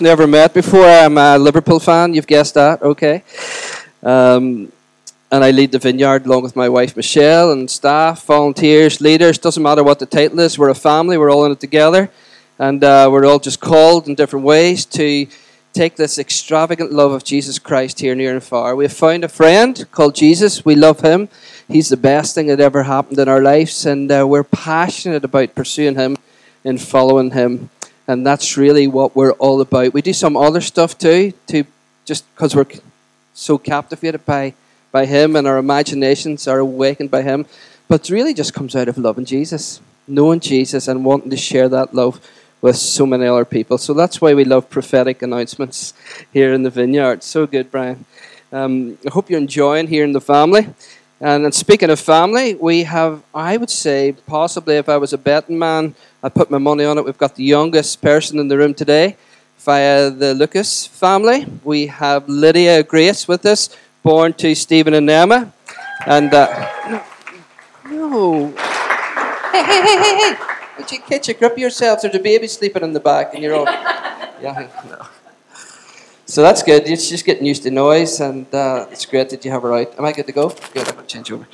Never met before. I'm a Liverpool fan. You've guessed that. Okay. Um, and I lead the vineyard along with my wife Michelle and staff, volunteers, leaders. Doesn't matter what the title is. We're a family. We're all in it together, and uh, we're all just called in different ways to take this extravagant love of Jesus Christ here, near and far. We have found a friend called Jesus. We love him. He's the best thing that ever happened in our lives, and uh, we're passionate about pursuing him and following him and that's really what we're all about. We do some other stuff too, to just because we're so captivated by by Him and our imaginations are awakened by Him, but it really just comes out of loving Jesus, knowing Jesus, and wanting to share that love with so many other people. So that's why we love prophetic announcements here in the vineyard. So good, Brian. Um, I hope you're enjoying here in the family. And, speaking of family, we have, I would say, possibly if I was a betting man, I'd put my money on it. We've got the youngest person in the room today via the Lucas family. We have Lydia Grace with us, born to Stephen and Emma. And, uh, no. Hey, hey, hey, hey, hey. Would you catch a grip yourselves? There's a baby sleeping in the back, and you're all. Yeah, no. So that's good. You're just getting used to noise, and uh, it's great that you have her out. Am I good to go? Good, I'm going to change over.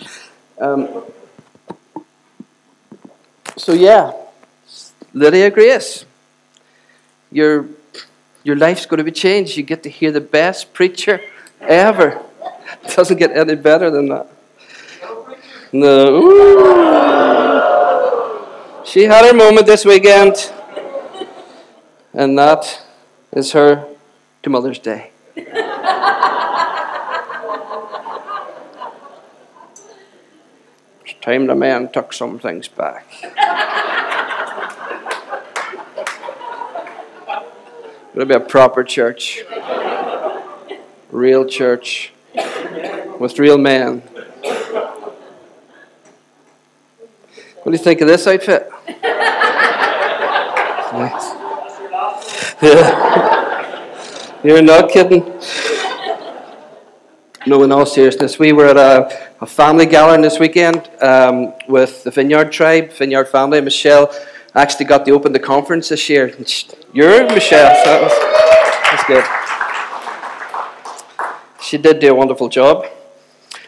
Um, so, yeah. Lydia Grace, your, your life's going to be changed. You get to hear the best preacher ever. It doesn't get any better than that. No. She had her moment this weekend, and that is her to Mother's Day. it's time the man took some things back. It'll be a proper church. Real church. With real men. What do you think of this outfit? Nice. Yeah. You're not kidding. No, in all seriousness, we were at a, a family gathering this weekend um, with the Vineyard tribe, Vineyard family. Michelle actually got to open the conference this year. You're Michelle. So that was, that's good. She did do a wonderful job.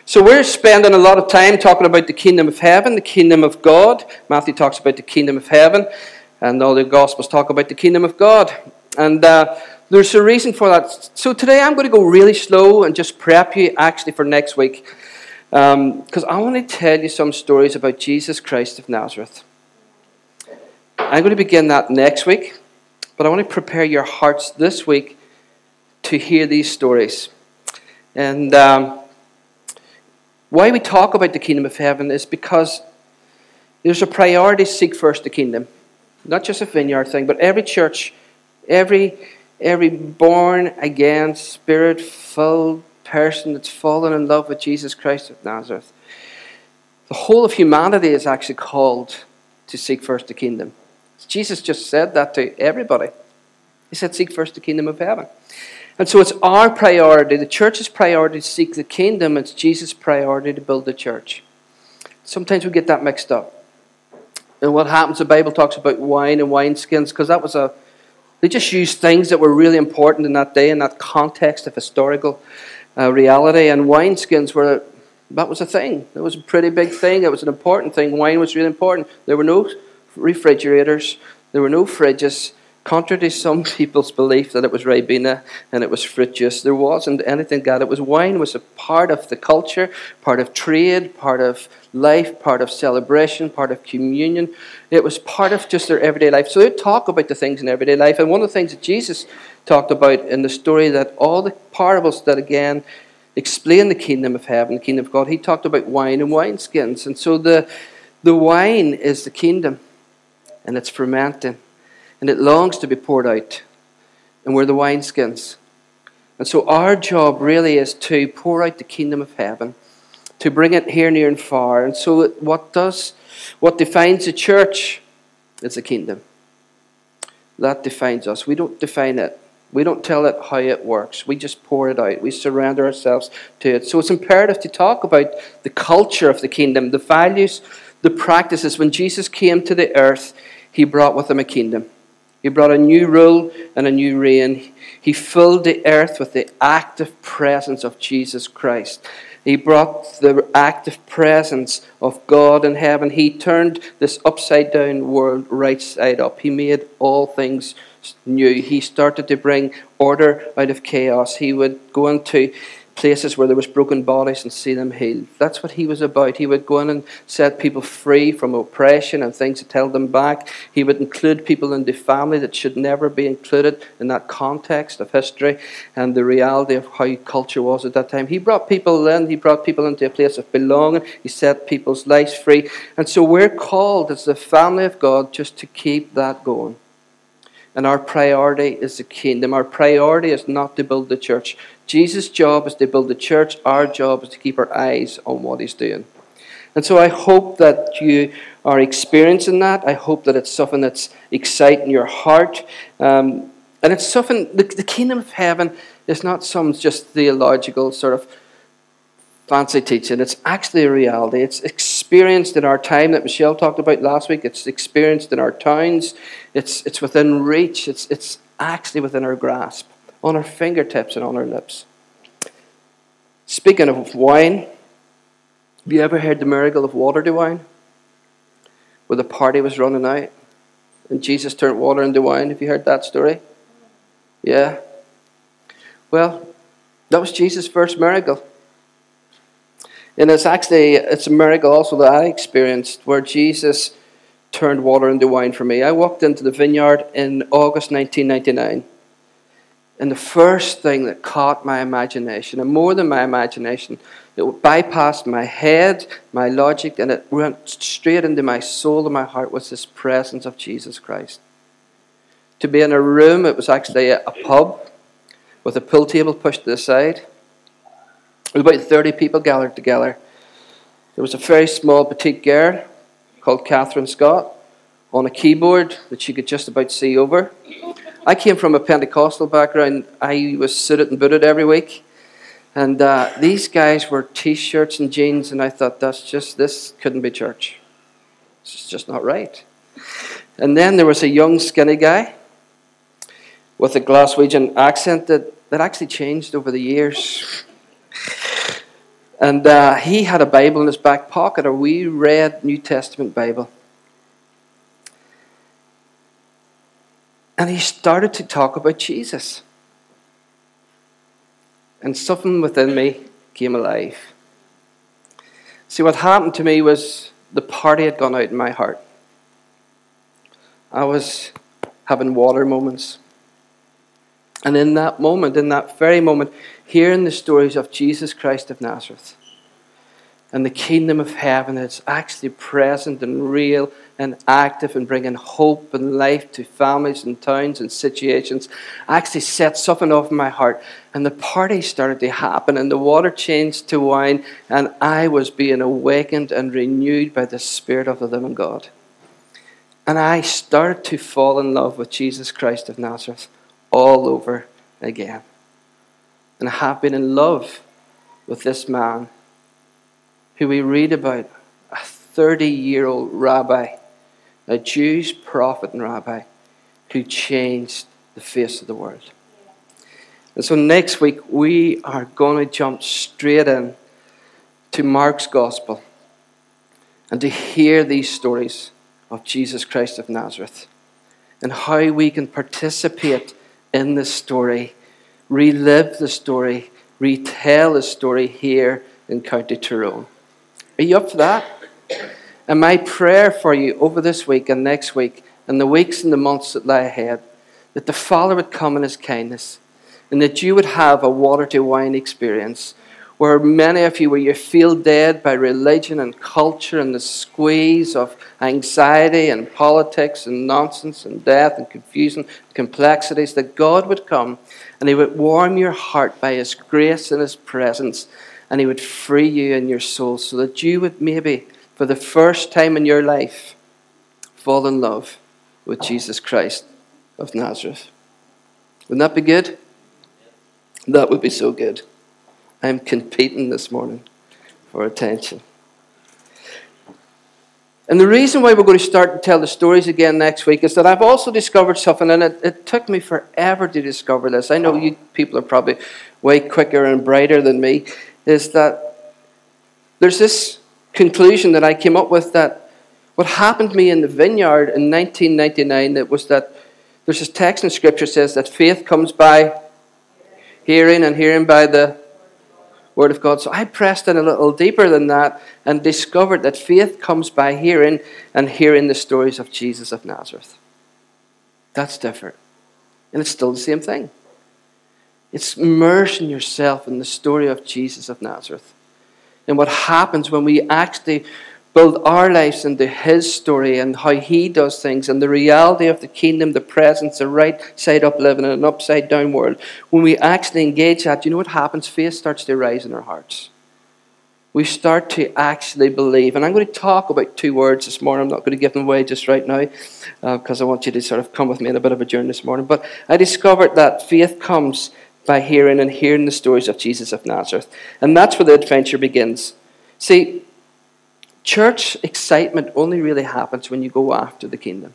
So we're spending a lot of time talking about the kingdom of heaven, the kingdom of God. Matthew talks about the kingdom of heaven, and all the Gospels talk about the kingdom of God. And uh, there's a reason for that. So today I'm going to go really slow and just prep you actually for next week. Because um, I want to tell you some stories about Jesus Christ of Nazareth. I'm going to begin that next week. But I want to prepare your hearts this week to hear these stories. And um, why we talk about the kingdom of heaven is because there's a priority seek first the kingdom. Not just a vineyard thing, but every church, every, every born again, spirit filled person that's fallen in love with Jesus Christ of Nazareth. The whole of humanity is actually called to seek first the kingdom. Jesus just said that to everybody. He said, Seek first the kingdom of heaven. And so it's our priority, the church's priority to seek the kingdom, it's Jesus' priority to build the church. Sometimes we get that mixed up. And what happens, the Bible talks about wine and wineskins, because that was a, they just used things that were really important in that day, in that context of historical uh, reality. And wineskins were, that was a thing. It was a pretty big thing. It was an important thing. Wine was really important. There were no refrigerators, there were no fridges. Contrary to some people's belief that it was Ribena and it was fruit juice, there wasn't anything that. It was wine was a part of the culture, part of trade, part of life, part of celebration, part of communion. It was part of just their everyday life. So they talk about the things in everyday life. And one of the things that Jesus talked about in the story that all the parables that again explain the kingdom of heaven, the kingdom of God, he talked about wine and wineskins. And so the the wine is the kingdom and it's fermenting and it longs to be poured out. And we're the wineskins. And so our job really is to pour out the kingdom of heaven, to bring it here, near, and far. And so what does what defines the church is the kingdom. That defines us. We don't define it. We don't tell it how it works. We just pour it out. We surrender ourselves to it. So it's imperative to talk about the culture of the kingdom, the values, the practices. When Jesus came to the earth, he brought with him a kingdom. He brought a new rule and a new reign. He filled the earth with the active presence of Jesus Christ. He brought the active presence of God in heaven. He turned this upside down world right side up. He made all things new. He started to bring order out of chaos. He would go into places where there was broken bodies and see them healed. That's what he was about. He would go in and set people free from oppression and things that held them back. He would include people in the family that should never be included in that context of history and the reality of how culture was at that time. He brought people in, he brought people into a place of belonging, he set people's lives free. And so we're called as the family of God just to keep that going. And our priority is the kingdom. Our priority is not to build the church. Jesus' job is to build the church. Our job is to keep our eyes on what he's doing. And so I hope that you are experiencing that. I hope that it's something that's exciting your heart. Um, and it's something, the, the kingdom of heaven is not some just theological sort of fancy teaching. It's actually a reality. It's experienced in our time that Michelle talked about last week. It's experienced in our towns. It's, it's within reach. It's, it's actually within our grasp, on our fingertips and on our lips. Speaking of wine, have you ever heard the miracle of water to wine? Where the party was running out and Jesus turned water into wine. Have you heard that story? Yeah. Well, that was Jesus' first miracle. And it's actually it's a miracle also that I experienced where Jesus turned water into wine for me. I walked into the vineyard in August 1999. And the first thing that caught my imagination, and more than my imagination, it bypassed my head, my logic, and it went straight into my soul and my heart was this presence of Jesus Christ. To be in a room, it was actually a, a pub with a pool table pushed to the side there was about 30 people gathered together. There was a very small petite girl called Catherine Scott on a keyboard that she could just about see over. I came from a Pentecostal background. I was suited and booted every week. And uh, these guys were t shirts and jeans, and I thought, that's just, this couldn't be church. It's just not right. And then there was a young, skinny guy with a Glaswegian accent that, that actually changed over the years. And uh, he had a Bible in his back pocket, a wee red New Testament Bible. And he started to talk about Jesus. And something within me came alive. See, what happened to me was the party had gone out in my heart. I was having water moments. And in that moment, in that very moment, hearing the stories of Jesus Christ of Nazareth and the kingdom of heaven that's actually present and real and active and bringing hope and life to families and towns and situations actually set something off in my heart. And the party started to happen, and the water changed to wine, and I was being awakened and renewed by the Spirit of the living God. And I started to fall in love with Jesus Christ of Nazareth all over again and have been in love with this man who we read about a 30 year old rabbi, a Jewish prophet and rabbi who changed the face of the world. And so next week we are going to jump straight in to Mark's gospel and to hear these stories of Jesus Christ of Nazareth and how we can participate in this story relive the story, retell the story here in County Tyrone. Are you up for that? And my prayer for you over this week and next week and the weeks and the months that lie ahead, that the Father would come in His kindness and that you would have a water to wine experience where many of you, where you feel dead by religion and culture and the squeeze of anxiety and politics and nonsense and death and confusion, complexities, that God would come and He would warm your heart by His grace and His presence, and He would free you in your soul so that you would maybe, for the first time in your life, fall in love with Jesus Christ of Nazareth. Wouldn't that be good? That would be so good. I'm competing this morning for attention. And the reason why we're going to start to tell the stories again next week is that I've also discovered something, and it, it took me forever to discover this. I know you people are probably way quicker and brighter than me. Is that there's this conclusion that I came up with that what happened to me in the vineyard in 1999 that was that there's this text in Scripture says that faith comes by hearing and hearing by the Word of God. So I pressed in a little deeper than that and discovered that faith comes by hearing and hearing the stories of Jesus of Nazareth. That's different. And it's still the same thing. It's immersing yourself in the story of Jesus of Nazareth. And what happens when we actually build our lives into His story and how He does things and the reality of the kingdom, the presence, the right side up living in an upside down world. When we actually engage that, you know what happens? Faith starts to rise in our hearts. We start to actually believe. And I'm going to talk about two words this morning. I'm not going to give them away just right now because uh, I want you to sort of come with me in a bit of a journey this morning. But I discovered that faith comes by hearing and hearing the stories of Jesus of Nazareth. And that's where the adventure begins. See, Church excitement only really happens when you go after the kingdom,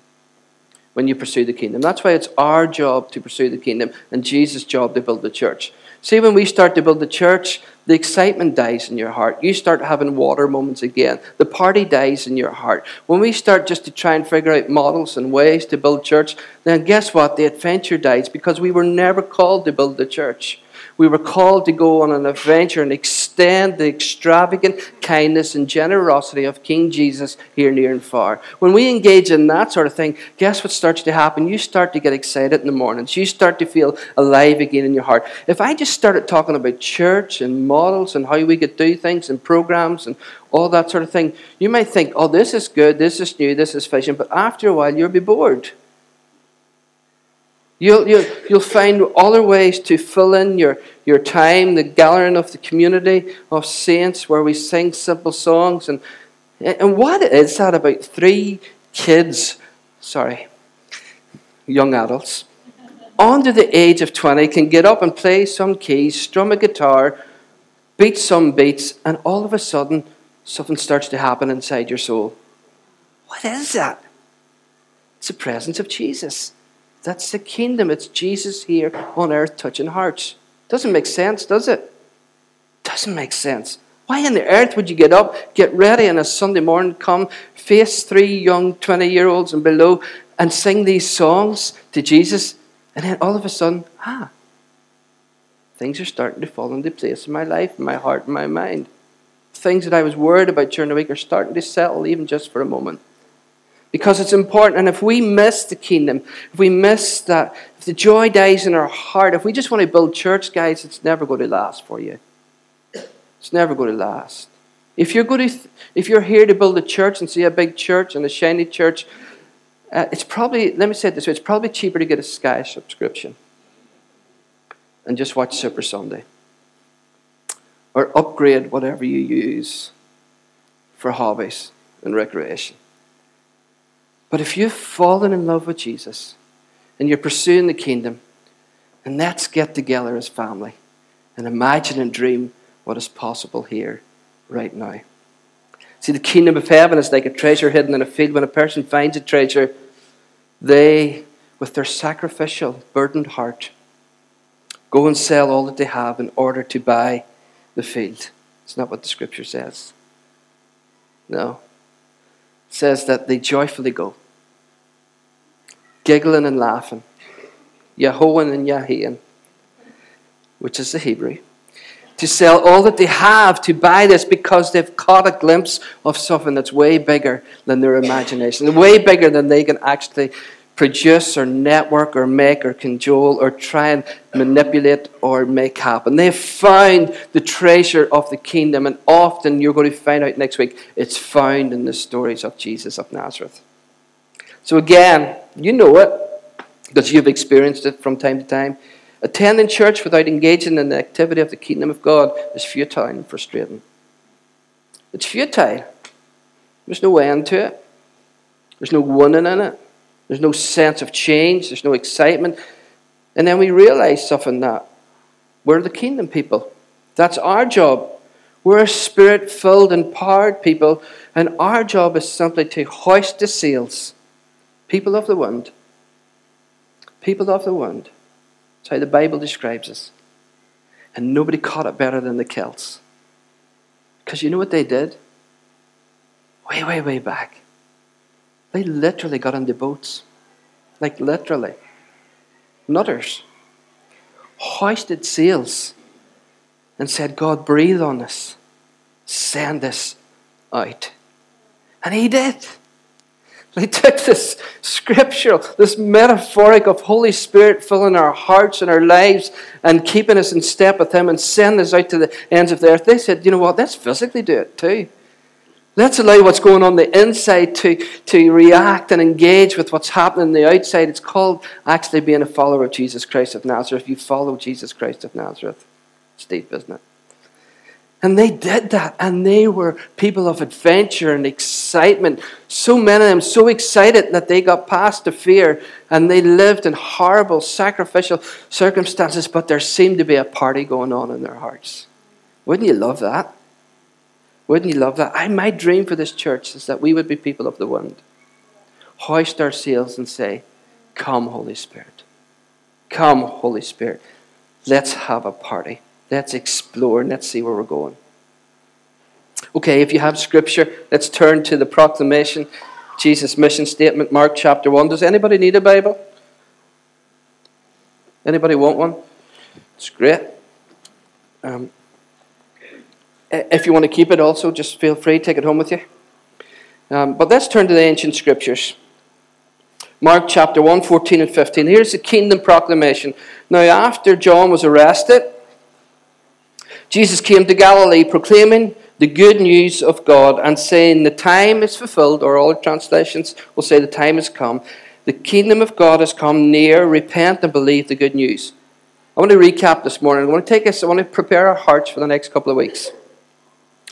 when you pursue the kingdom. That's why it's our job to pursue the kingdom and Jesus' job to build the church. See, when we start to build the church, the excitement dies in your heart. You start having water moments again. The party dies in your heart. When we start just to try and figure out models and ways to build church, then guess what? The adventure dies because we were never called to build the church. We were called to go on an adventure and extend the extravagant kindness and generosity of King Jesus here near and far. When we engage in that sort of thing, guess what starts to happen? You start to get excited in the mornings. You start to feel alive again in your heart. If I just started talking about church and models and how we could do things and programs and all that sort of thing, you might think, oh, this is good, this is new, this is vision. But after a while, you'll be bored. You'll, you'll, you'll find other ways to fill in your, your time, the gathering of the community of saints where we sing simple songs. And, and what is that about three kids, sorry, young adults, under the age of 20 can get up and play some keys, strum a guitar, beat some beats, and all of a sudden something starts to happen inside your soul? What is that? It's the presence of Jesus. That's the kingdom. It's Jesus here on earth touching hearts. Doesn't make sense, does it? Doesn't make sense. Why on the earth would you get up, get ready on a Sunday morning, come, face three young 20 year olds and below, and sing these songs to Jesus, and then all of a sudden, ah, things are starting to fall into place in my life, in my heart, in my mind. Things that I was worried about during the week are starting to settle, even just for a moment because it's important. And if we miss the kingdom, if we miss that, if the joy dies in our heart, if we just want to build church, guys, it's never going to last for you. It's never going to last. If you're going to, if you're here to build a church and see a big church and a shiny church, uh, it's probably let me say it this way: it's probably cheaper to get a Sky subscription and just watch Super Sunday, or upgrade whatever you use for hobbies and recreation. But if you've fallen in love with Jesus and you're pursuing the kingdom, and let's get together as family and imagine and dream what is possible here right now. See, the kingdom of heaven is like a treasure hidden in a field. When a person finds a treasure, they, with their sacrificial, burdened heart, go and sell all that they have in order to buy the field. It's not what the scripture says. No. Says that they joyfully go giggling and laughing. Yehoan and Yahin, which is the Hebrew, to sell all that they have to buy this because they've caught a glimpse of something that's way bigger than their imagination, way bigger than they can actually produce or network or make or cajole or try and manipulate or make happen. They've found the treasure of the kingdom, and often you're going to find out next week it's found in the stories of Jesus of Nazareth. So, again, you know it because you've experienced it from time to time. Attending church without engaging in the activity of the kingdom of God is futile and frustrating. It's futile. There's no end to it. There's no winning in it. There's no sense of change. There's no excitement. And then we realize something that we're the kingdom people. That's our job. We're spirit filled, empowered people, and our job is simply to hoist the sails. People of the wind. People of the wind. That's how the Bible describes us. And nobody caught it better than the Celts. Because you know what they did? Way, way, way back. They literally got on the boats. Like literally. Nutters. Hoisted sails and said, God, breathe on us. Send us out. And he did. They took this scriptural, this metaphoric of Holy Spirit filling our hearts and our lives and keeping us in step with Him and sending us out to the ends of the earth. They said, you know what, let's physically do it too. Let's allow what's going on the inside to, to react and engage with what's happening on the outside. It's called actually being a follower of Jesus Christ of Nazareth. You follow Jesus Christ of Nazareth, it's deep, isn't it? And they did that, and they were people of adventure and excitement. So many of them so excited that they got past the fear and they lived in horrible sacrificial circumstances, but there seemed to be a party going on in their hearts. Wouldn't you love that? Wouldn't you love that? I, my dream for this church is that we would be people of the wind. Hoist our sails and say, Come, Holy Spirit. Come, Holy Spirit. Let's have a party. Let's explore and let's see where we're going. Okay, if you have scripture, let's turn to the proclamation, Jesus' mission statement, Mark chapter 1. Does anybody need a Bible? Anybody want one? It's great. Um, if you want to keep it also, just feel free, take it home with you. Um, but let's turn to the ancient scriptures. Mark chapter 1, 14 and 15. Here's the kingdom proclamation. Now, after John was arrested, Jesus came to Galilee proclaiming the good news of God and saying, The time is fulfilled, or all translations will say, The time has come. The kingdom of God has come near. Repent and believe the good news. I want to recap this morning. I want to take us, I want to prepare our hearts for the next couple of weeks.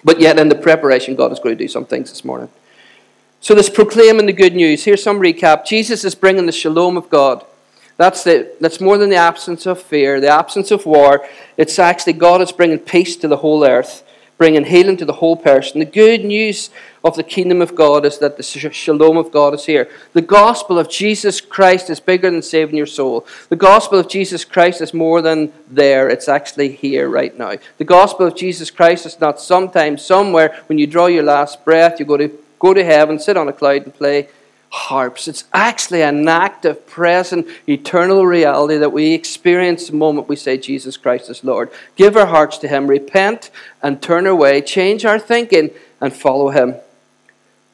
But yet, in the preparation, God is going to do some things this morning. So, this proclaiming the good news. Here's some recap. Jesus is bringing the shalom of God. That's, the, that's more than the absence of fear, the absence of war. It's actually God is bringing peace to the whole earth, bringing healing to the whole person. The good news of the kingdom of God is that the shalom of God is here. The gospel of Jesus Christ is bigger than saving your soul. The gospel of Jesus Christ is more than there, it's actually here right now. The gospel of Jesus Christ is not sometime, somewhere, when you draw your last breath, you go to, go to heaven, sit on a cloud, and play harps. It's actually an active, present, eternal reality that we experience the moment we say Jesus Christ is Lord. Give our hearts to Him, repent and turn away, change our thinking, and follow Him.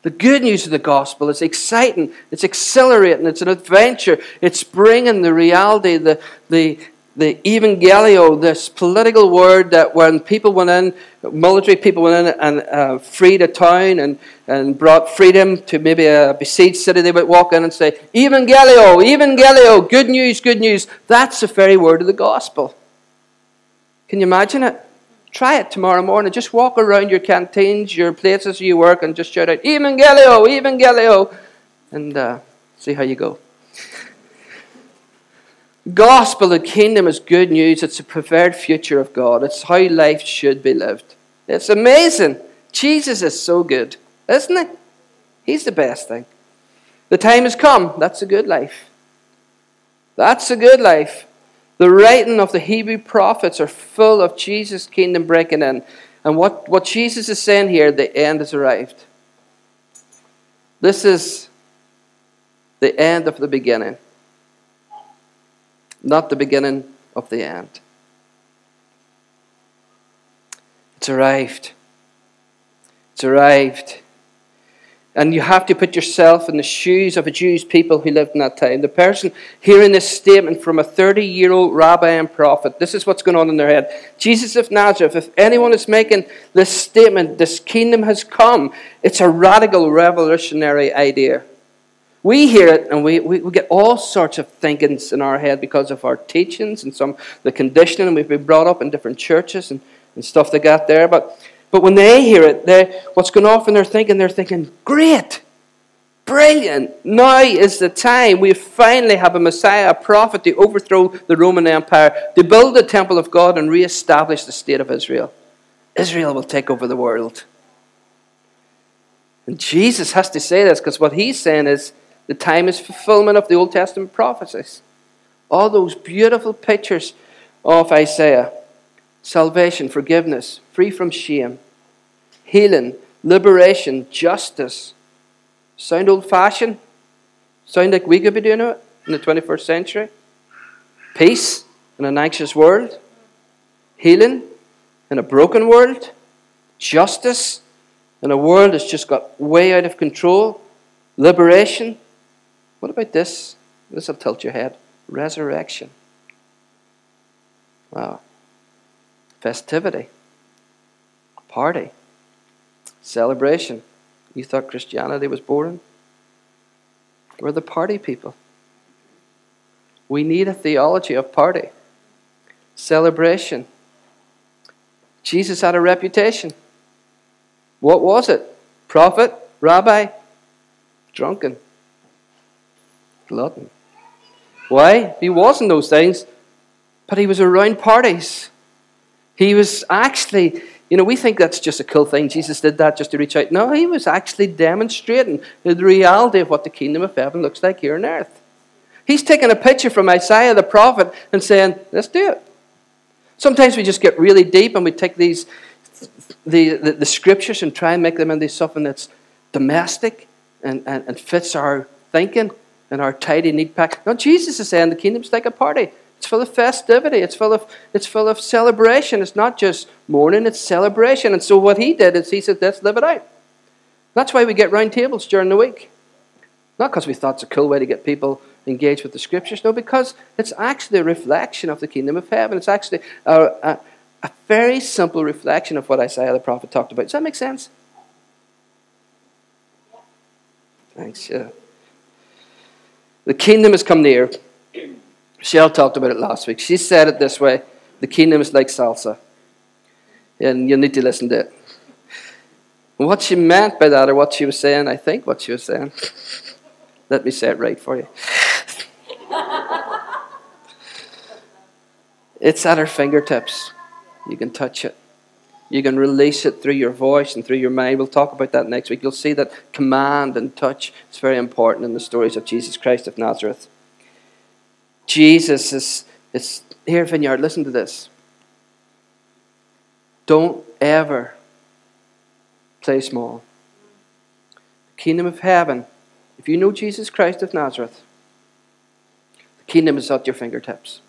The good news of the gospel is exciting, it's exhilarating, it's an adventure, it's bringing the reality, the, the, the evangelio, this political word that when people went in, military people went in and uh, freed a town and, and brought freedom to maybe a besieged city, they would walk in and say, Evangelio, Evangelio, good news, good news. That's the very word of the gospel. Can you imagine it? Try it tomorrow morning. Just walk around your canteens, your places you work, and just shout out, Evangelio, Evangelio, and uh, see how you go. Gospel, the kingdom is good news. It's a preferred future of God. It's how life should be lived. It's amazing. Jesus is so good, isn't he? He's the best thing. The time has come. That's a good life. That's a good life. The writing of the Hebrew prophets are full of Jesus' kingdom breaking in. And what, what Jesus is saying here, the end has arrived. This is the end of the beginning not the beginning of the end. It's arrived. It's arrived. And you have to put yourself in the shoes of a Jewish people who lived in that time. The person hearing this statement from a 30 year old rabbi and prophet, this is what's going on in their head. Jesus of Nazareth, if anyone is making this statement, this kingdom has come, it's a radical, revolutionary idea. We hear it and we, we, we, get all sorts of thinkings in our head because of our teachings and some the conditioning and we've been brought up in different churches and, and stuff they got there. But but when they hear it, they what's going off in their thinking, they're thinking, Great, brilliant. Now is the time. We finally have a Messiah, a prophet to overthrow the Roman Empire, to build the temple of God and re-establish the state of Israel. Israel will take over the world. And Jesus has to say this because what he's saying is the time is fulfillment of the Old Testament prophecies. All those beautiful pictures of Isaiah salvation, forgiveness, free from shame, healing, liberation, justice. Sound old fashioned? Sound like we could be doing it in the 21st century? Peace in an anxious world, healing in a broken world, justice in a world that's just got way out of control, liberation. What about this? This will tilt your head. Resurrection. Wow. Festivity. Party. Celebration. You thought Christianity was boring? We're the party people. We need a theology of party, celebration. Jesus had a reputation. What was it? Prophet, rabbi, drunken, glutton. Why? He wasn't those things, but he was around parties. He was actually, you know, we think that's just a cool thing. Jesus did that just to reach out. No, he was actually demonstrating the reality of what the kingdom of heaven looks like here on earth. He's taking a picture from Isaiah the prophet and saying, let's do it. Sometimes we just get really deep and we take these the, the, the scriptures and try and make them into something that's domestic and, and, and fits our thinking and our tidy, neat pack. No, Jesus is saying the kingdom's like a party. It's full of festivity. It's full of, it's full of celebration. It's not just mourning, it's celebration. And so what he did is he said, let's live it out. That's why we get round tables during the week. Not because we thought it's a cool way to get people engaged with the scriptures. No, because it's actually a reflection of the kingdom of heaven. It's actually a, a, a very simple reflection of what Isaiah the prophet talked about. Does that make sense? Thanks, yeah. The kingdom has come near. Shell talked about it last week. She said it this way the kingdom is like salsa. And you need to listen to it. What she meant by that, or what she was saying, I think what she was saying. Let me say it right for you. it's at her fingertips. You can touch it. You can release it through your voice and through your mind. We'll talk about that next week. You'll see that command and touch is very important in the stories of Jesus Christ of Nazareth. Jesus is, is here, Vineyard. Listen to this. Don't ever play small. The kingdom of heaven, if you know Jesus Christ of Nazareth, the kingdom is at your fingertips.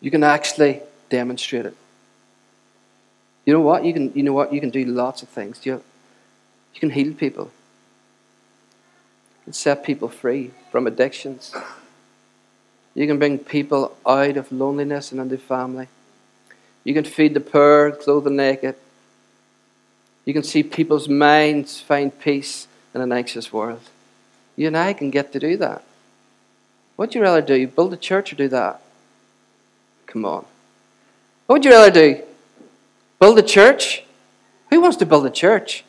You can actually demonstrate it. You know what? You can, you know what? You can do lots of things. You, you can heal people. You can set people free from addictions. You can bring people out of loneliness and into family. You can feed the poor, clothe the naked. You can see people's minds find peace in an anxious world. You and I can get to do that. What would you rather do? Build a church or do that? Come on. What would you rather do? Build a church? Who wants to build a church?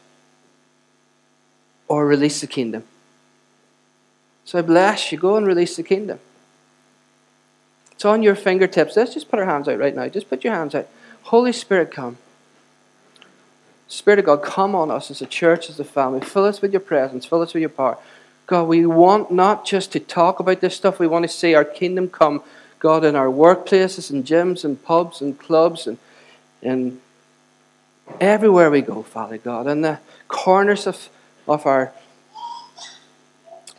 Or release the kingdom? So I bless you. Go and release the kingdom. It's on your fingertips. Let's just put our hands out right now. Just put your hands out. Holy Spirit, come. Spirit of God, come on us as a church, as a family. Fill us with your presence. Fill us with your power. God, we want not just to talk about this stuff, we want to see our kingdom come, God, in our workplaces and gyms and pubs and clubs and, and everywhere we go, Father God, in the corners of, of our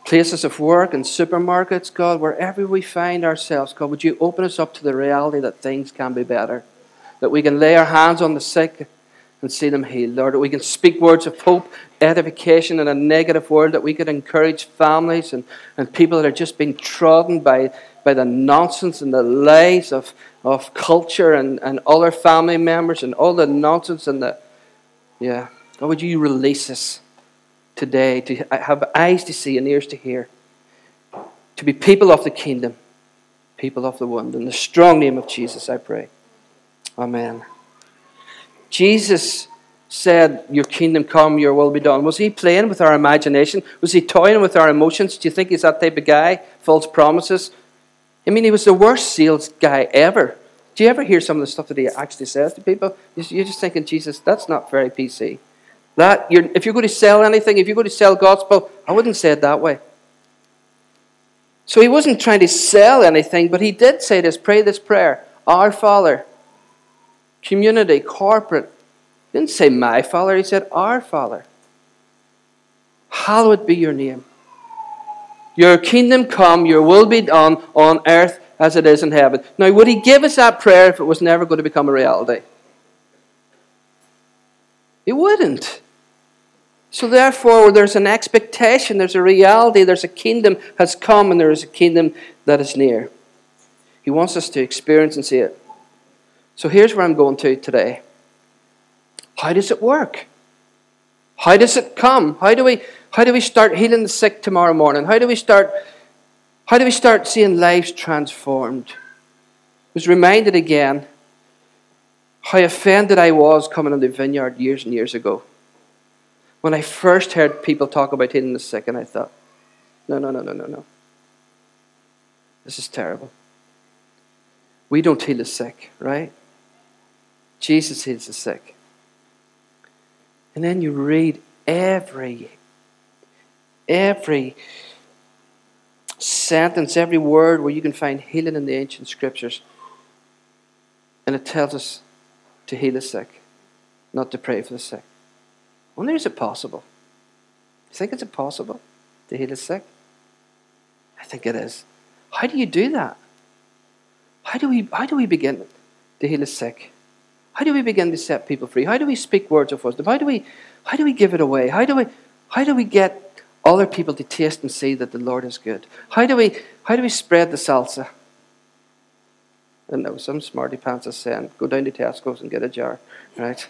places of work and supermarkets, God, wherever we find ourselves, God, would you open us up to the reality that things can be better? That we can lay our hands on the sick and see them healed, Lord. That we can speak words of hope, edification in a negative world, that we could encourage families and, and people that are just being trodden by, by the nonsense and the lies of, of culture and, and other family members and all the nonsense and the. Yeah. God, would you release us? today to have eyes to see and ears to hear, to be people of the kingdom, people of the one. In the strong name of Jesus, I pray. Amen. Jesus said, Your kingdom come, your will be done. Was he playing with our imagination? Was he toying with our emotions? Do you think he's that type of guy? False promises? I mean, he was the worst sales guy ever. Do you ever hear some of the stuff that he actually says to people? You're just thinking, Jesus, that's not very PC. That you're, if you're going to sell anything, if you're going to sell gospel, I wouldn't say it that way. So he wasn't trying to sell anything, but he did say this pray this prayer Our Father, community, corporate. He didn't say my Father, he said our Father. Hallowed be your name. Your kingdom come, your will be done on earth as it is in heaven. Now, would he give us that prayer if it was never going to become a reality? He wouldn't. So therefore, there's an expectation, there's a reality, there's a kingdom has come, and there is a kingdom that is near. He wants us to experience and see it. So here's where I'm going to today. How does it work? How does it come? How do we how do we start healing the sick tomorrow morning? How do we start how do we start seeing lives transformed? I was reminded again how offended I was coming in the vineyard years and years ago when I first heard people talk about healing the sick, and I thought, no, no, no, no, no, no. This is terrible. We don't heal the sick, right? Jesus heals the sick. And then you read every, every sentence, every word where you can find healing in the ancient scriptures. And it tells us to heal the sick, not to pray for the sick. Wonder is it possible? You think it's possible to heal the sick? I think it is. How do you do that? How do we how do we begin to heal the sick? How do we begin to set people free? How do we speak words of wisdom? How do we how do we give it away? How do we how do we get other people to taste and see that the Lord is good? How do we how do we spread the salsa? I know some smarty pants are saying, go down to Tesco's and get a jar, right?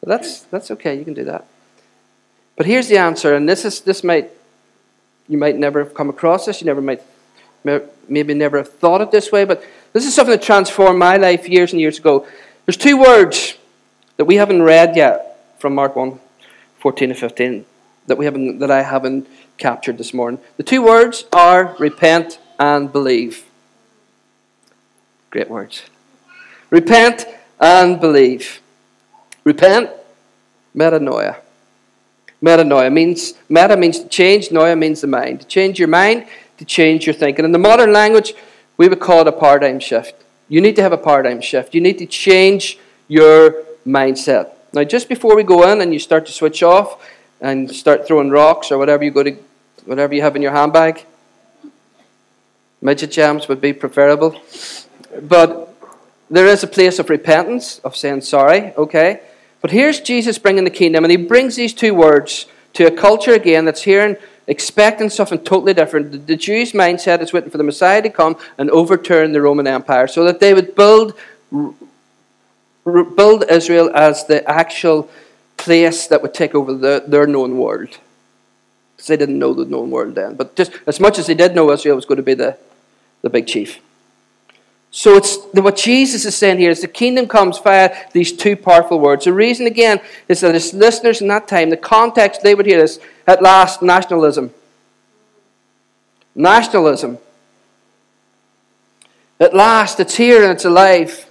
But that's, that's okay, you can do that. But here's the answer, and this, is, this might, you might never have come across this, you never might, maybe never have thought it this way, but this is something that transformed my life years and years ago. There's two words that we haven't read yet from Mark 1, 14 and 15, that, we haven't, that I haven't captured this morning. The two words are repent and believe. Great words. Repent and believe. Repent, metanoia. Metanoia means, meta means to change, noia means the mind. To change your mind, to change your thinking. In the modern language, we would call it a paradigm shift. You need to have a paradigm shift. You need to change your mindset. Now, just before we go in and you start to switch off and start throwing rocks or whatever you go to, whatever you have in your handbag, Midget Gems would be preferable. But there is a place of repentance, of saying sorry, okay? But here's Jesus bringing the kingdom, and he brings these two words to a culture again that's hearing, expecting something totally different. The, Jews' mindset is waiting for the Messiah to come and overturn the Roman Empire so that they would build, build Israel as the actual place that would take over the, their known world. Because they didn't know the known world then. But just as much as they did know Israel was going to be the, the big chief. So it's what Jesus is saying here is the kingdom comes via these two powerful words. The reason again is that his listeners in that time, the context they would hear this at last nationalism. Nationalism. At last, it's here and it's alive.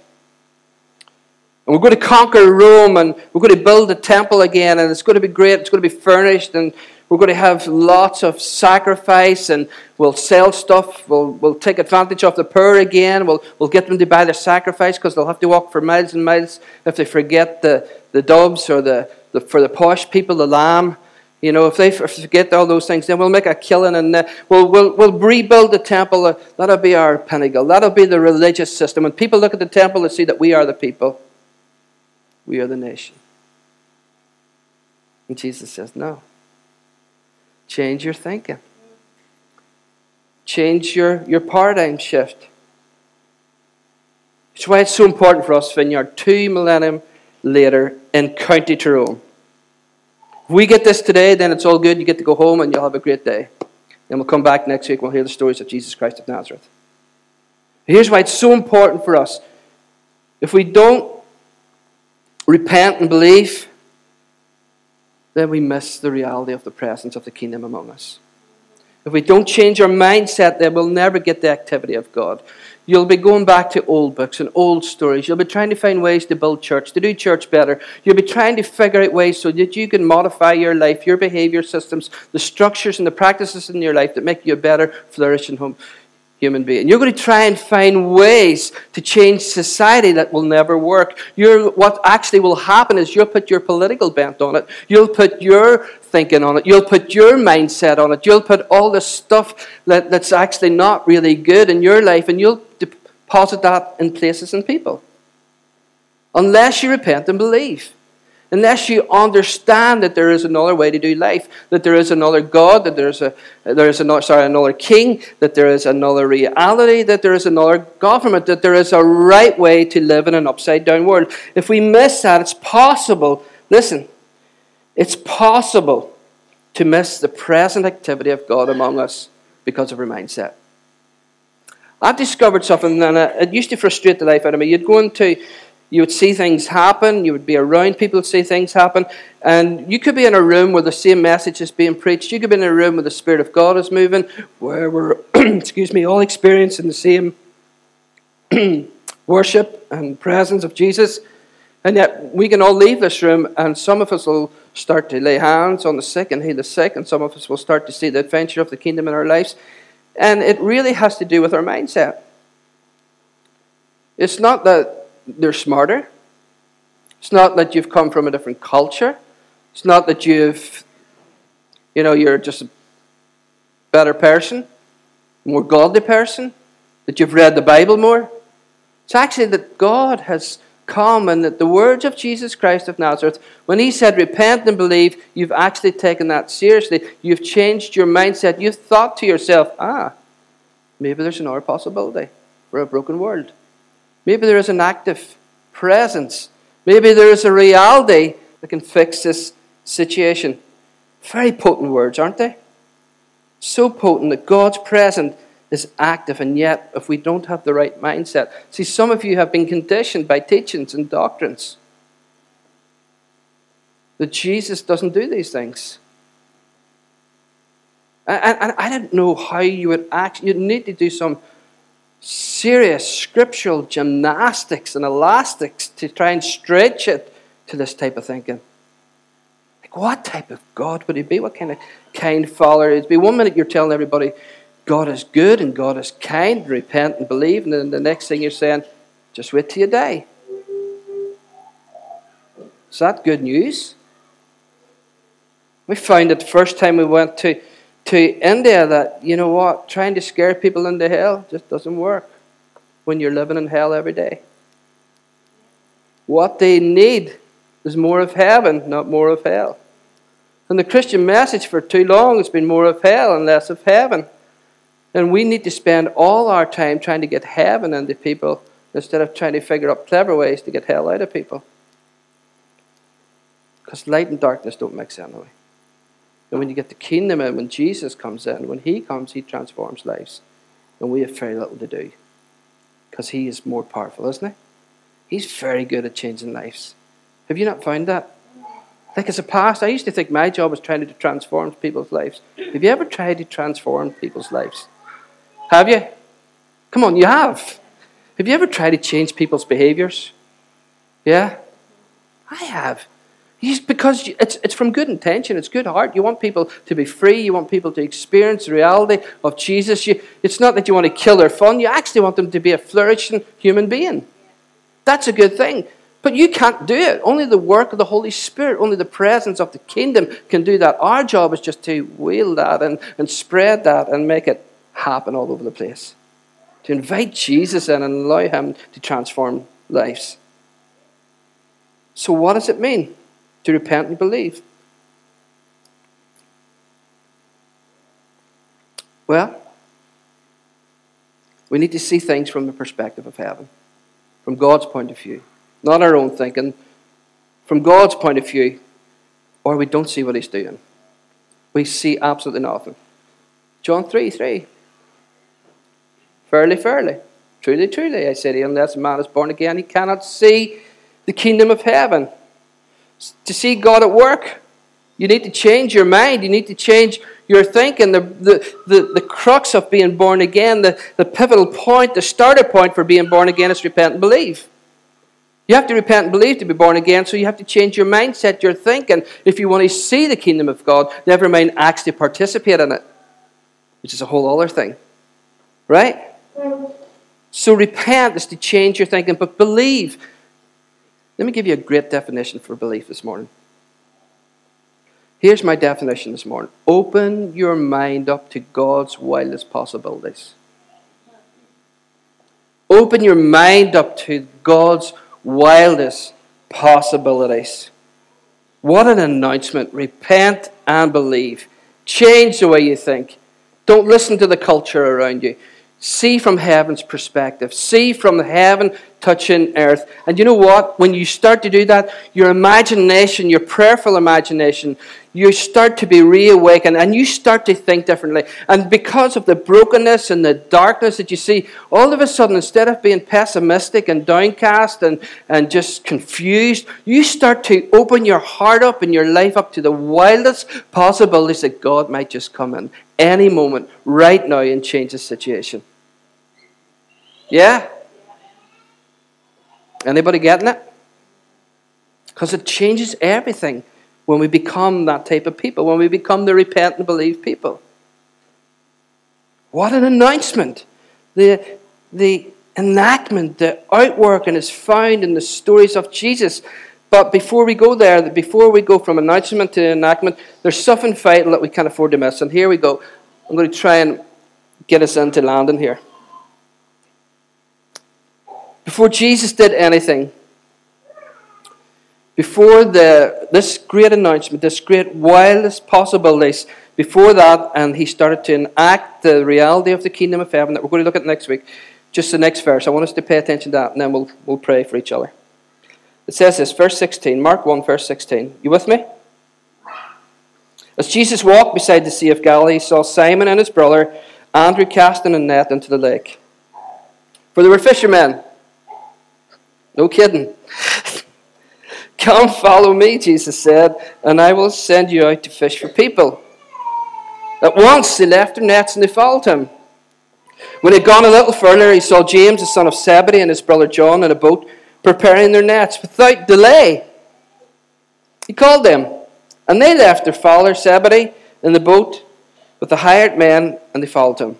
And we're going to conquer Rome and we're going to build a temple again and it's going to be great. It's going to be furnished and we're going to have lots of sacrifice and we'll sell stuff. We'll, we'll take advantage of the poor again. We'll, we'll get them to buy their sacrifice because they'll have to walk for miles and miles if they forget the, the doves or the, the, for the posh people, the lamb. You know, if they forget all those things, then we'll make a killing and uh, we'll, we'll, we'll rebuild the temple. That'll be our pinnacle. That'll be the religious system. When people look at the temple, they see that we are the people, we are the nation. And Jesus says, no. Change your thinking. Change your, your paradigm shift. It's why it's so important for us, Vineyard, two millennium later in County Tyrone. If we get this today, then it's all good. You get to go home and you'll have a great day. Then we'll come back next week and we'll hear the stories of Jesus Christ of Nazareth. Here's why it's so important for us. If we don't repent and believe, then we miss the reality of the presence of the kingdom among us. If we don't change our mindset, then we'll never get the activity of God. You'll be going back to old books and old stories. You'll be trying to find ways to build church, to do church better. You'll be trying to figure out ways so that you can modify your life, your behavior systems, the structures and the practices in your life that make you a better, flourishing home human being. You're going to try and find ways to change society that will never work. You're, what actually will happen is you'll put your political bent on it. You'll put your thinking on it. You'll put your mindset on it. You'll put all the stuff that, that's actually not really good in your life and you'll deposit that in places and people. Unless you repent and believe unless you understand that there is another way to do life, that there is another God, that there is a there is another sorry another king, that there is another reality, that there is another government, that there is a right way to live in an upside down world. If we miss that, it's possible. Listen, it's possible to miss the present activity of God among us because of our mindset. I've discovered something, and uh, it used to frustrate the life out of me. You'd go into you would see things happen, you would be around people see things happen, and you could be in a room where the same message is being preached. You could be in a room where the Spirit of God is moving, where we're, excuse me, all experiencing the same worship and presence of Jesus. And yet we can all leave this room, and some of us will start to lay hands on the sick and heal the sick, and some of us will start to see the adventure of the kingdom in our lives. And it really has to do with our mindset. It's not that they're smarter. It's not that you've come from a different culture. It's not that you've, you know, you're just a better person, more godly person, that you've read the Bible more. It's actually that God has come and that the words of Jesus Christ of Nazareth, when he said, Repent and believe, you've actually taken that seriously. You've changed your mindset. You've thought to yourself, ah, maybe there's another possibility for a broken world. Maybe there is an active presence. Maybe there is a reality that can fix this situation. Very potent words, aren't they? So potent that God's presence is active, and yet, if we don't have the right mindset, see, some of you have been conditioned by teachings and doctrines that Jesus doesn't do these things. And, I don't know how you would act. You'd need to do some serious scriptural gymnastics and elastics to try and stretch it to this type of thinking. Like, what type of God would he be? What kind of kind father is be? One minute you're telling everybody God is good and God is kind, repent and believe, and then the next thing you're saying, just wait till you die. Is that good news? We found it the first time we went to to India that, you know what, trying to scare people into hell just doesn't work when you're living in hell every day. What they need is more of heaven, not more of hell. And the Christian message for too long has been more of hell and less of heaven. And we need to spend all our time trying to get heaven into people instead of trying to figure out clever ways to get hell out of people. Because light and darkness don't mix anyway. And when you get the kingdom and when Jesus comes in, when he comes, he transforms lives. And we have very little to do. Because he is more powerful, isn't he? He's very good at changing lives. Have you not found that? Like as a pastor, I used to think my job was trying to transform people's lives. Have you ever tried to transform people's lives? Have you? Come on, you have. Have you ever tried to change people's behaviors? Yeah? I have because it's, it's from good intention, it's good heart. You want people to be free, you want people to experience the reality of Jesus. You, it's not that you want to kill their fun, you actually want them to be a flourishing human being. That's a good thing. But you can't do it. Only the work of the Holy Spirit, only the presence of the kingdom can do that. Our job is just to wield that and, and spread that and make it happen all over the place. To invite Jesus in and allow Him to transform lives. So, what does it mean? To repent and believe? Well, we need to see things from the perspective of heaven, from God's point of view, not our own thinking, from God's point of view, or we don't see what He's doing. We see absolutely nothing. John 3 3. Fairly, fairly. Truly, truly, I say to you, unless a man is born again, he cannot see the kingdom of heaven to see God at work. You need to change your mind. You need to change your thinking. The, the, the, the crux of being born again, the, the pivotal point, the starter point for being born again is repent and believe. You have to repent and believe to be born again, so you have to change your mindset, your thinking, if you want to see the kingdom of God, never mind actually participate in it, which is a whole other thing. Right? So repent is to change your thinking, but believe. Let me give you a great definition for belief this morning. Here's my definition this morning open your mind up to God's wildest possibilities. Open your mind up to God's wildest possibilities. What an announcement. Repent and believe. Change the way you think. Don't listen to the culture around you. See from heaven's perspective. See from heaven touching earth. And you know what? When you start to do that, your imagination, your prayerful imagination, you start to be reawakened and you start to think differently. And because of the brokenness and the darkness that you see, all of a sudden, instead of being pessimistic and downcast and, and just confused, you start to open your heart up and your life up to the wildest possibilities that God might just come in any moment, right now, and change the situation. Yeah? Anybody getting it? Because it changes everything when we become that type of people, when we become the repent and believe people. What an announcement! The, the enactment, the outworking is found in the stories of Jesus. But before we go there, before we go from announcement to enactment, there's something vital that we can't afford to miss. And here we go. I'm going to try and get us into landing here. Before Jesus did anything, before the, this great announcement, this great wildest possibilities, before that, and he started to enact the reality of the kingdom of heaven that we're going to look at next week. Just the next verse. I want us to pay attention to that, and then we'll, we'll pray for each other. It says this, verse 16, Mark 1, verse 16. You with me? As Jesus walked beside the Sea of Galilee, he saw Simon and his brother Andrew casting a net into the lake. For they were fishermen. No kidding. Come follow me, Jesus said, and I will send you out to fish for people. At once they left their nets and they followed him. When he had gone a little further, he saw James, the son of Zebedee, and his brother John in a boat preparing their nets without delay. He called them, and they left their father Zebedee in the boat with the hired men, and they followed him.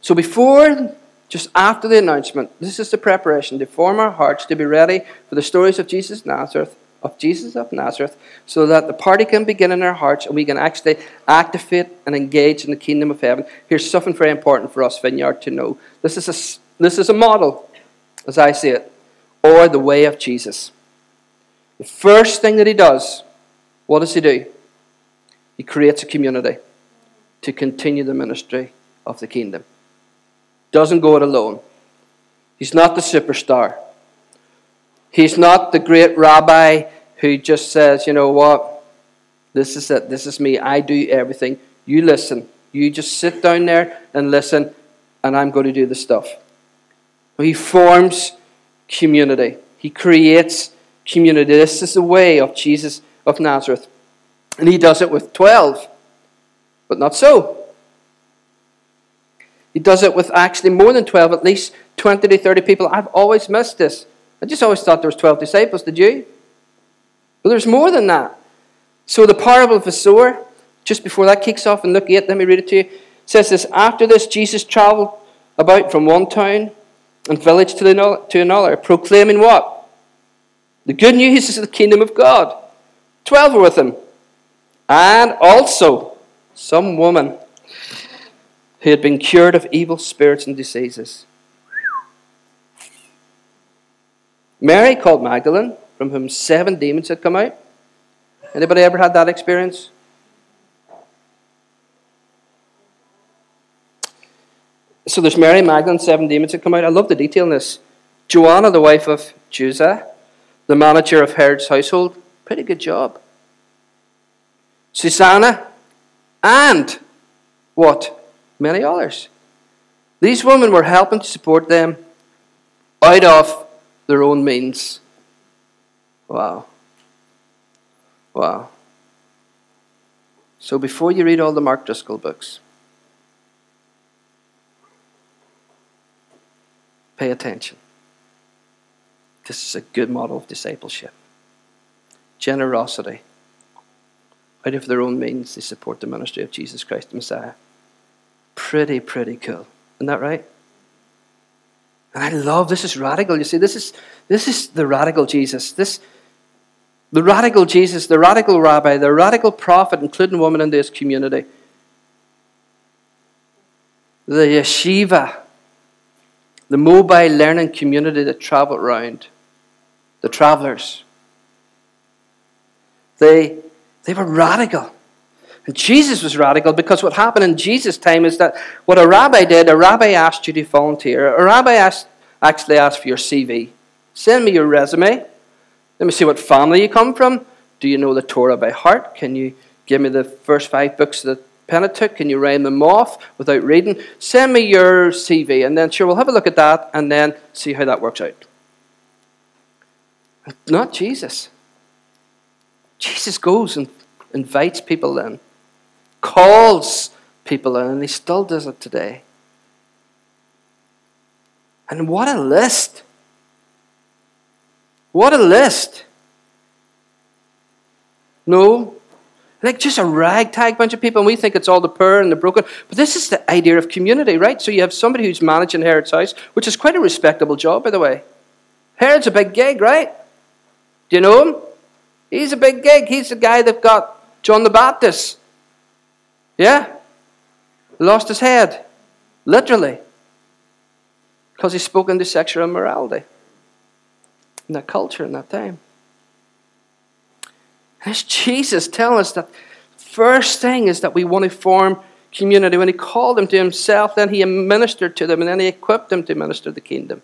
So before just after the announcement, this is the preparation to form our hearts to be ready for the stories of Jesus Nazareth, of Jesus of Nazareth, so that the party can begin in our hearts and we can actually activate and engage in the kingdom of heaven. Here's something very important for us, Vineyard, to know. This is a, this is a model, as I see it, or the way of Jesus. The first thing that he does, what does he do? He creates a community to continue the ministry of the kingdom doesn't go it alone. He's not the superstar. He's not the great rabbi who just says, you know what, this is it, this is me, I do everything. You listen. You just sit down there and listen, and I'm going to do the stuff. He forms community, he creates community. This is the way of Jesus of Nazareth. And he does it with 12, but not so. He does it with actually more than 12, at least 20 to 30 people. I've always missed this. I just always thought there was 12 disciples, did you? But there's more than that. So the parable of the sower, just before that kicks off in Luke 8, let me read it to you. says this After this, Jesus traveled about from one town and village to, the, to another, proclaiming what? The good news is the kingdom of God. Twelve were with him. And also some woman who had been cured of evil spirits and diseases. Mary called Magdalene, from whom seven demons had come out. Anybody ever had that experience? So there's Mary Magdalene, seven demons had come out. I love the detail in this. Joanna, the wife of Chuza, the manager of Herod's household, pretty good job. Susanna, and what? Many others. These women were helping to support them out of their own means. Wow. Wow. So before you read all the Mark Driscoll books, pay attention. This is a good model of discipleship. Generosity. Out of their own means, they support the ministry of Jesus Christ the Messiah. Pretty, pretty cool. Isn't that right? And I love this is radical. You see, this is this is the radical Jesus. This the radical Jesus, the radical rabbi, the radical prophet, including women in this community. The yeshiva, the mobile learning community that traveled around, the travelers. They, they were radical. Jesus was radical because what happened in Jesus' time is that what a rabbi did, a rabbi asked you to volunteer. A rabbi asked, actually asked for your CV. Send me your resume. Let me see what family you come from. Do you know the Torah by heart? Can you give me the first five books of the Pentateuch? Can you rhyme them off without reading? Send me your CV, and then sure, we'll have a look at that and then see how that works out. Not Jesus. Jesus goes and invites people in, calls people in, and he still does it today. And what a list! What a list. No, like just a ragtag bunch of people, and we think it's all the poor and the broken. But this is the idea of community, right? So you have somebody who's managing Herod's house, which is quite a respectable job, by the way. Herod's a big gig, right? Do you know him? He's a big gig. He's the guy that got John the Baptist. Yeah? Lost his head. Literally. Because he spoke into sexual immorality in that culture in that time. It's Jesus telling us that first thing is that we want to form community. When he called them to himself, then he ministered to them, and then he equipped them to minister the kingdom.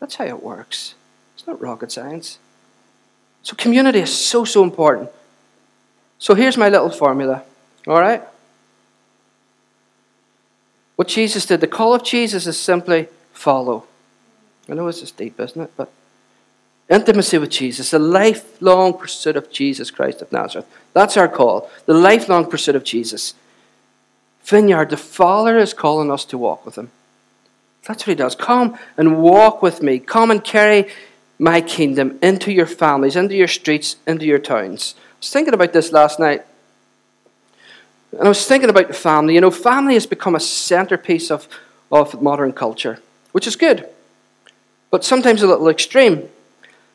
That's how it works. It's not rocket science. So community is so, so important. So here's my little formula. All right? What Jesus did, the call of Jesus is simply follow. I know this is deep, isn't it? But Intimacy with Jesus, a lifelong pursuit of Jesus Christ of Nazareth. That's our call, the lifelong pursuit of Jesus. Vineyard, the Father is calling us to walk with Him. That's what He does. Come and walk with me. Come and carry my kingdom into your families, into your streets, into your towns. I was thinking about this last night. And I was thinking about the family. You know, family has become a centerpiece of, of modern culture, which is good, but sometimes a little extreme.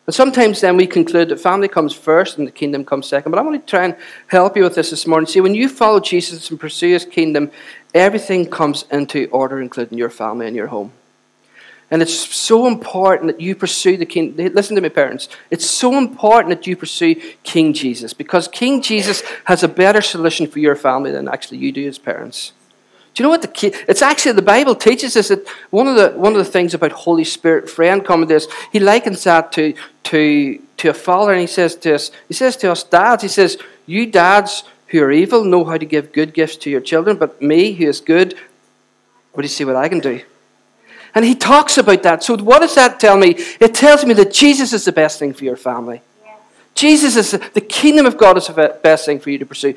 And sometimes then we conclude that family comes first and the kingdom comes second. But I want to try and help you with this this morning. See, when you follow Jesus and pursue his kingdom, everything comes into order, including your family and your home. And it's so important that you pursue the king. Listen to me, parents. It's so important that you pursue King Jesus because King Jesus has a better solution for your family than actually you do as parents. Do you know what the key? It's actually the Bible teaches us that one of the one of the things about Holy Spirit, friend coming to us, he likens that to to to a father, and he says to us, he says to us dads, he says, "You dads who are evil know how to give good gifts to your children, but me who is good, what do you see what I can do?" And he talks about that. So what does that tell me? It tells me that Jesus is the best thing for your family. Jesus is the, kingdom of God is the best thing for you to pursue.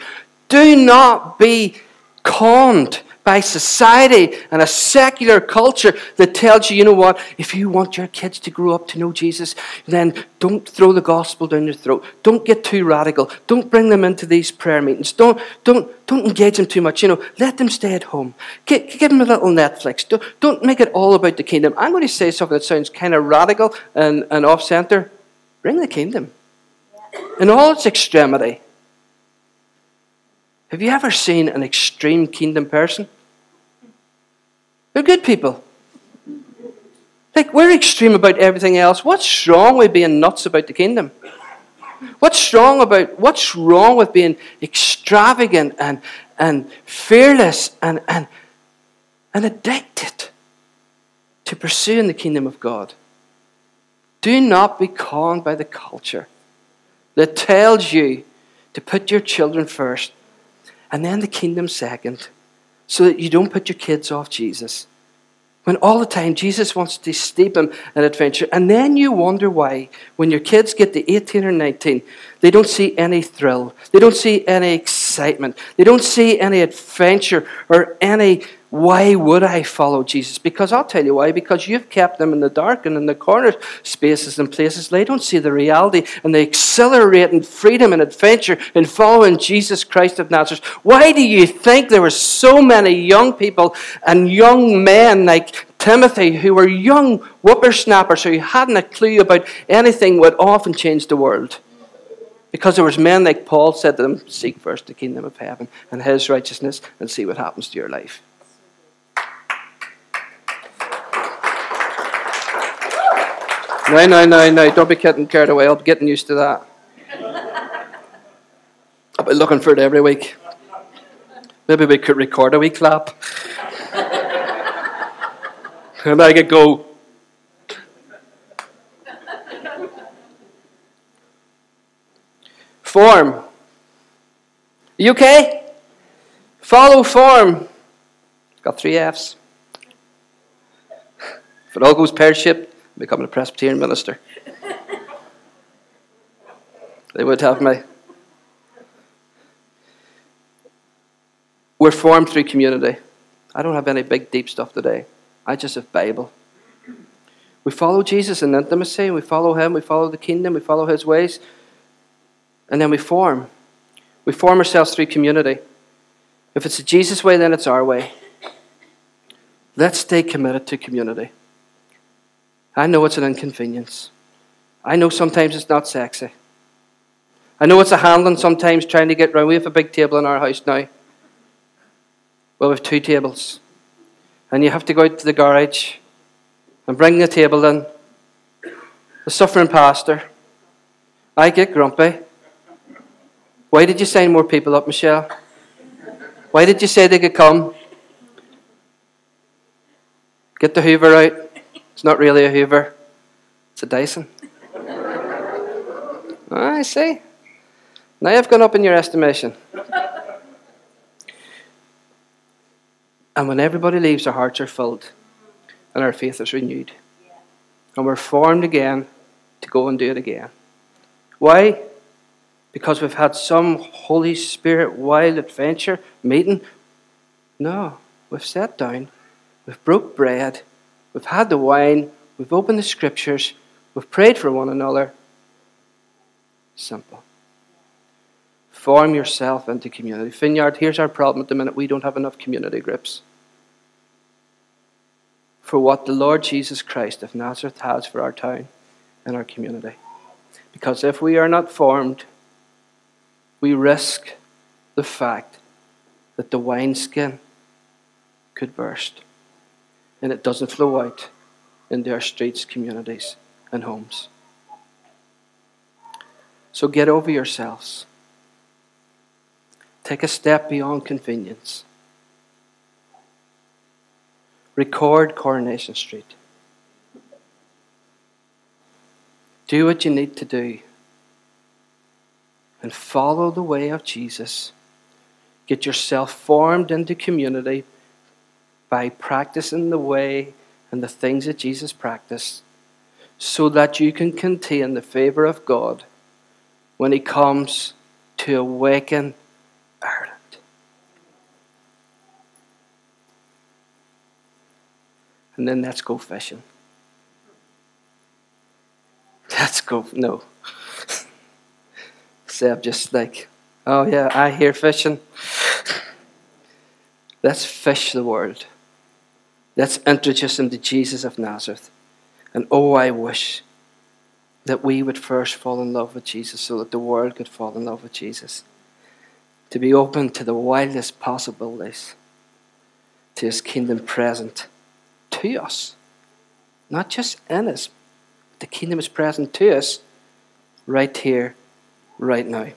Do not be conned by society and a secular culture that tells you, you know what, if you want your kids to grow up to know Jesus, then don't throw the gospel down their throat. Don't get too radical. Don't bring them into these prayer meetings. Don't, don't, don't engage them too much. You know, let them stay at home. Get, give them a little Netflix. Don't, don't make it all about the kingdom. I'm going to say something that sounds kind of radical and, and off center. Bring the kingdom in all its extremity. Have you ever seen an extreme kingdom person? They're good people. Like, we're extreme about everything else. What's wrong with being nuts about the kingdom? What's wrong about what's wrong with being extravagant and, and fearless and, and, and addicted to pursuing the kingdom of God? Do not be conned by the culture that tells you to put your children first and then the kingdom second, so that you don't put your kids off Jesus. When all the time Jesus wants to steep them in adventure, and then you wonder why, when your kids get to 18 or 19, they don't see any thrill, they don't see any excitement. They don't see any adventure or any why would I follow Jesus? Because I'll tell you why. Because you've kept them in the dark and in the corner spaces and places. They don't see the reality and the exhilarating freedom and adventure in following Jesus Christ of Nazareth. Why do you think there were so many young people and young men like Timothy who were young whippersnappers who hadn't a clue about anything would often change the world? Because there was men like Paul said to them, seek first the kingdom of heaven and his righteousness and see what happens to your life. No, no, no, no. Don't be getting carried away. Be getting used to that. I'll be looking for it every week. Maybe we could record a wee clap. and I could go. Form. You okay? Follow form. Got three F's. If it all goes pear shaped, becoming a Presbyterian minister. they would have me. We're formed through community. I don't have any big, deep stuff today. I just have Bible. We follow Jesus in intimacy. We follow Him. We follow the kingdom. We follow His ways. And then we form. We form ourselves through community. If it's the Jesus way, then it's our way. Let's stay committed to community. I know it's an inconvenience. I know sometimes it's not sexy. I know it's a handling sometimes trying to get round. We have a big table in our house now. Well, we have two tables. And you have to go out to the garage and bring the table in. The suffering pastor. I get grumpy. Why did you sign more people up, Michelle? Why did you say they could come? Get the Hoover out. It's not really a Hoover, it's a Dyson. Ah, I see. Now I've gone up in your estimation. and when everybody leaves, our hearts are filled and our faith is renewed. And we're formed again to go and do it again. Why? Because we've had some Holy Spirit wild adventure meeting? No. We've sat down, we've broke bread, We've had the wine, we've opened the scriptures, we've prayed for one another. Simple. Form yourself into community. Vineyard, here's our problem at the minute we don't have enough community groups. For what the Lord Jesus Christ of Nazareth has for our town and our community. Because if we are not formed, we risk the fact that the wineskin could burst and it doesn't flow out into our streets, communities, and homes. So get over yourselves. Take a step beyond convenience. Record Coronation Street. Do what you need to do. And follow the way of Jesus. Get yourself formed into community by practicing the way and the things that Jesus practiced so that you can contain the favor of God when He comes to awaken Ireland. And then let's go fishing. Let's go. No. Seb just like, oh yeah, I hear fishing. Let's fish the world. Let's introduce him to Jesus of Nazareth. And oh, I wish that we would first fall in love with Jesus so that the world could fall in love with Jesus. To be open to the wildest possibilities, to his kingdom present to us. Not just in us, the kingdom is present to us right here, right now.